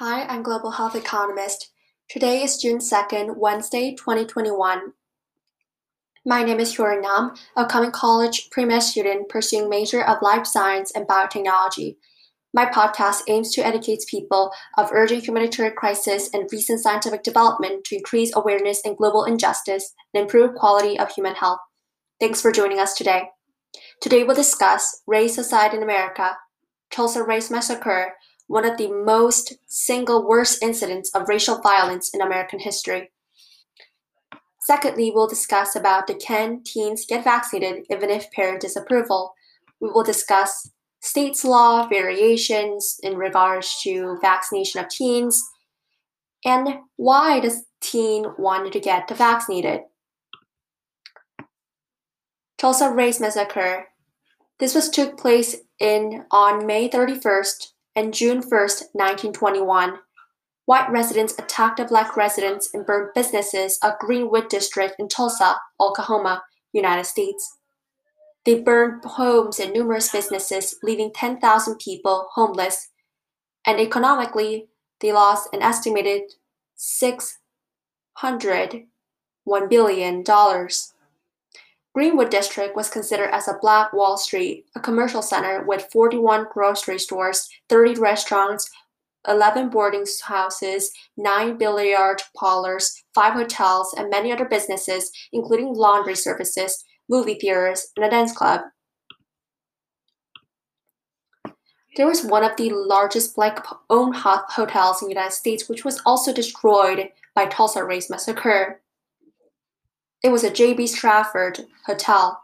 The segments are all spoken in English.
Hi, I'm Global Health Economist. Today is June 2nd, Wednesday, 2021. My name is Hyori Nam, a Cumming College pre-med student pursuing major of life science and biotechnology. My podcast aims to educate people of urgent humanitarian crisis and recent scientific development to increase awareness in global injustice and improve quality of human health. Thanks for joining us today. Today we'll discuss race aside in America, Tulsa Race Massacre, one of the most single worst incidents of racial violence in American history. Secondly, we'll discuss about the can teens get vaccinated even if parent disapproval. We will discuss states law variations in regards to vaccination of teens and why does teen want to get vaccinated. Tulsa Race Massacre. This was took place in on May 31st, and June 1, 1921, white residents attacked black residents and burned businesses of Greenwood District in Tulsa, Oklahoma, United States. They burned homes and numerous businesses, leaving 10,000 people homeless, and economically, they lost an estimated $601 billion. Greenwood District was considered as a Black Wall Street, a commercial center with 41 grocery stores, 30 restaurants, 11 boarding houses, 9 billiard parlors, 5 hotels, and many other businesses, including laundry services, movie theaters, and a dance club. There was one of the largest black owned hotels in the United States, which was also destroyed by Tulsa Race Massacre. It was a J.B. Stradford hotel.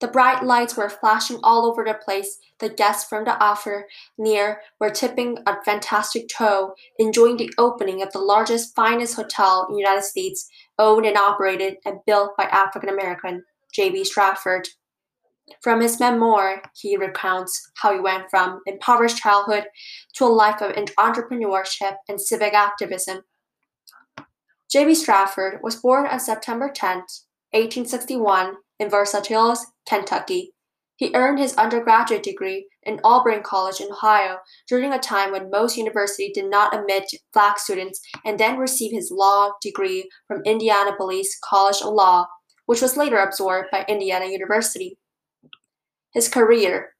The bright lights were flashing all over the place. The guests from the offer near were tipping a fantastic toe, enjoying the opening of the largest, finest hotel in the United States, owned and operated and built by African American J.B. Stradford. From his memoir, he recounts how he went from impoverished childhood to a life of entrepreneurship and civic activism. J.B. Stradford was born on September 10, 1861, in Versailles, Kentucky. He earned his undergraduate degree in Oberlin College in Ohio during a time when most universities did not admit black students, and then received his law degree from Indianapolis College of Law, which was later absorbed by Indiana University. His career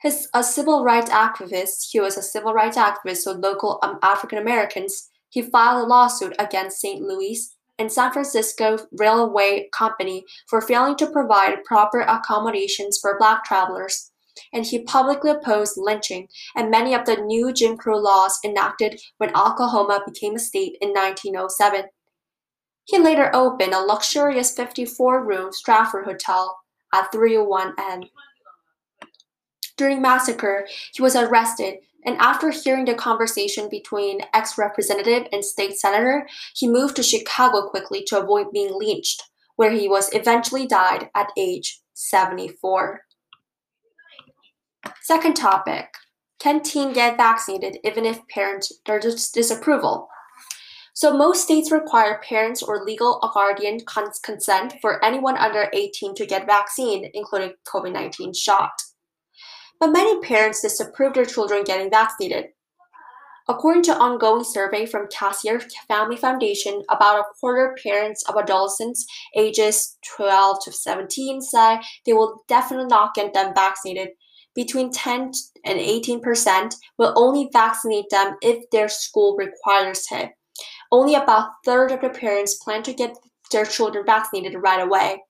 His a civil rights activist, he was a civil rights activist for local um, African Americans he filed a lawsuit against St. Louis and San Francisco Railway Company for failing to provide proper accommodations for black travelers. And he publicly opposed lynching and many of the new Jim Crow laws enacted when Oklahoma became a state in 1907. He later opened a luxurious 54 room Stradford Hotel at 301 N. During massacre, he was arrested and after hearing the conversation between ex representative and state senator, he moved to Chicago quickly to avoid being lynched, where he was eventually died at age 74. Second topic Can teen get vaccinated even if parents are disapproval? So, most states require parents or legal guardian consent for anyone under 18 to get vaccine, including COVID 19 shot but many parents disapprove their children getting vaccinated. According to ongoing survey from Kaiser Family Foundation, about a quarter parents of adolescents ages 12 to 17 say they will definitely not get them vaccinated. Between 10 and 18 percent will only vaccinate them if their school requires it. Only about a third of the parents plan to get their children vaccinated right away.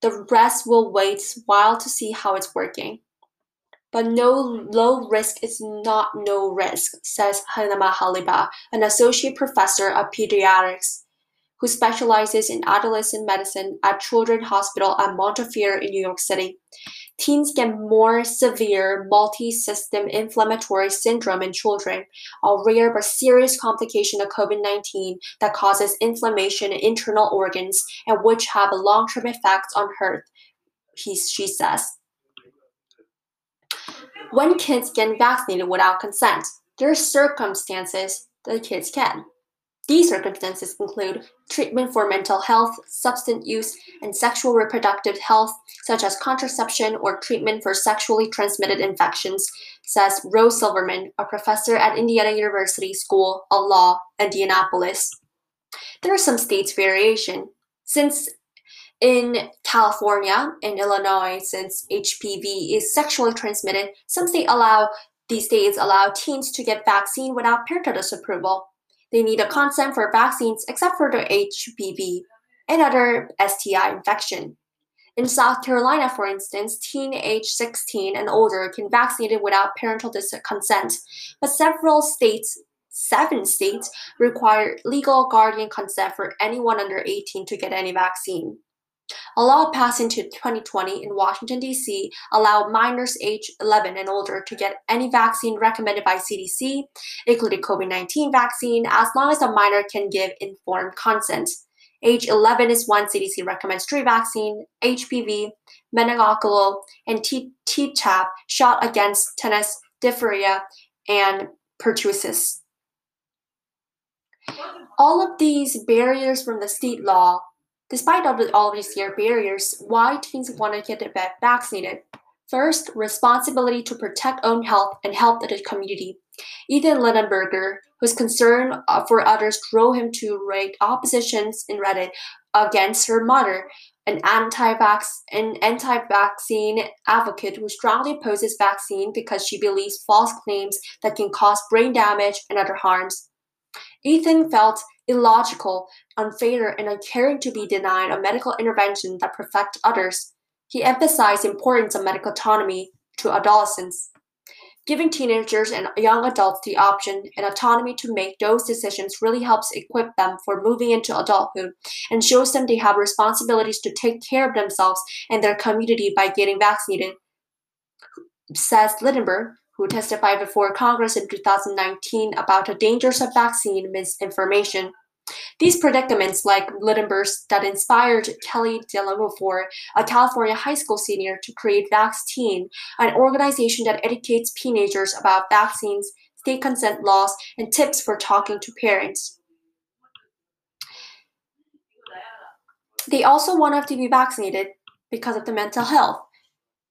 The rest will wait while to see how it's working. But no low risk is not no risk, says Hanama Haliba, an associate professor of pediatrics who specializes in adolescent medicine at Children's Hospital at Montefiore in New York City. Teens get more severe multi-system inflammatory syndrome in children, a rare but serious complication of COVID-19 that causes inflammation in internal organs and which have a long-term effects on health, he, she says when kids get vaccinated without consent. There are circumstances that kids can. These circumstances include treatment for mental health, substance use, and sexual reproductive health, such as contraception or treatment for sexually transmitted infections, says Ross Silverman, a professor at Indiana University School of Law, Indianapolis. There are some states variation. Since in California and Illinois, since HPV is sexually transmitted, some states allow these states allow teens to get vaccine without parental disapproval. They need a consent for vaccines except for the HPV and other STI infection. In South Carolina, for instance, teen age 16 and older can vaccinate without parental consent, but several states, seven states, require legal guardian consent for anyone under 18 to get any vaccine. A law passed in 2020 in Washington, D.C. allowed minors age 11 and older to get any vaccine recommended by CDC, including COVID 19 vaccine, as long as the minor can give informed consent. Age 11 is when CDC recommends three vaccine, HPV, meningococcal, and Tdap shot against tetanus, diphtheria, and pertussis. All of these barriers from the state law Despite all, these barriers, why teens want to get vaccinated? First, responsibility to protect own health and help the community. Ethan Lindenberger, whose concern uh, for others drove him to write oppositions in Reddit against her mother, an anti-vax an anti-vaccine advocate who strongly opposes vaccine because she believes false claims that can cause brain damage and other harms. Ethan felt illogical, unfair, and uncaring to be denied a medical intervention that perfect others. He emphasized the importance of medical autonomy to adolescents. Giving teenagers and young adults the option and autonomy to make those decisions really helps equip them for moving into adulthood and shows them they have responsibilities to take care of themselves and their community by getting vaccinated, says Lindenberg, who testified before Congress in 2019 about the dangers of vaccine misinformation. These predicaments, like Lindenberg's, that inspired Kelly Danielpour, a California high school senior, to create Vaxteen, an organization that educates teenagers about vaccines, state consent laws, and tips for talking to parents. They also want to be vaccinated because of the mental health.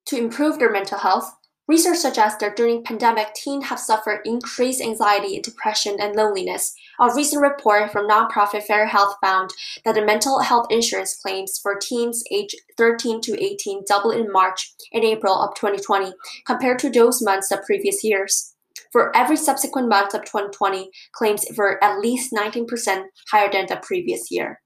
To improve their mental health, Research suggests that during pandemic, teens have suffered increased anxiety, depression, and loneliness. A recent report from nonprofit Fair Health found that the mental health insurance claims for teens aged 13 to 18 doubled in March and April of 2020 compared to those months of previous years. For every subsequent month of 2020, claims were at least 19% higher than the previous year.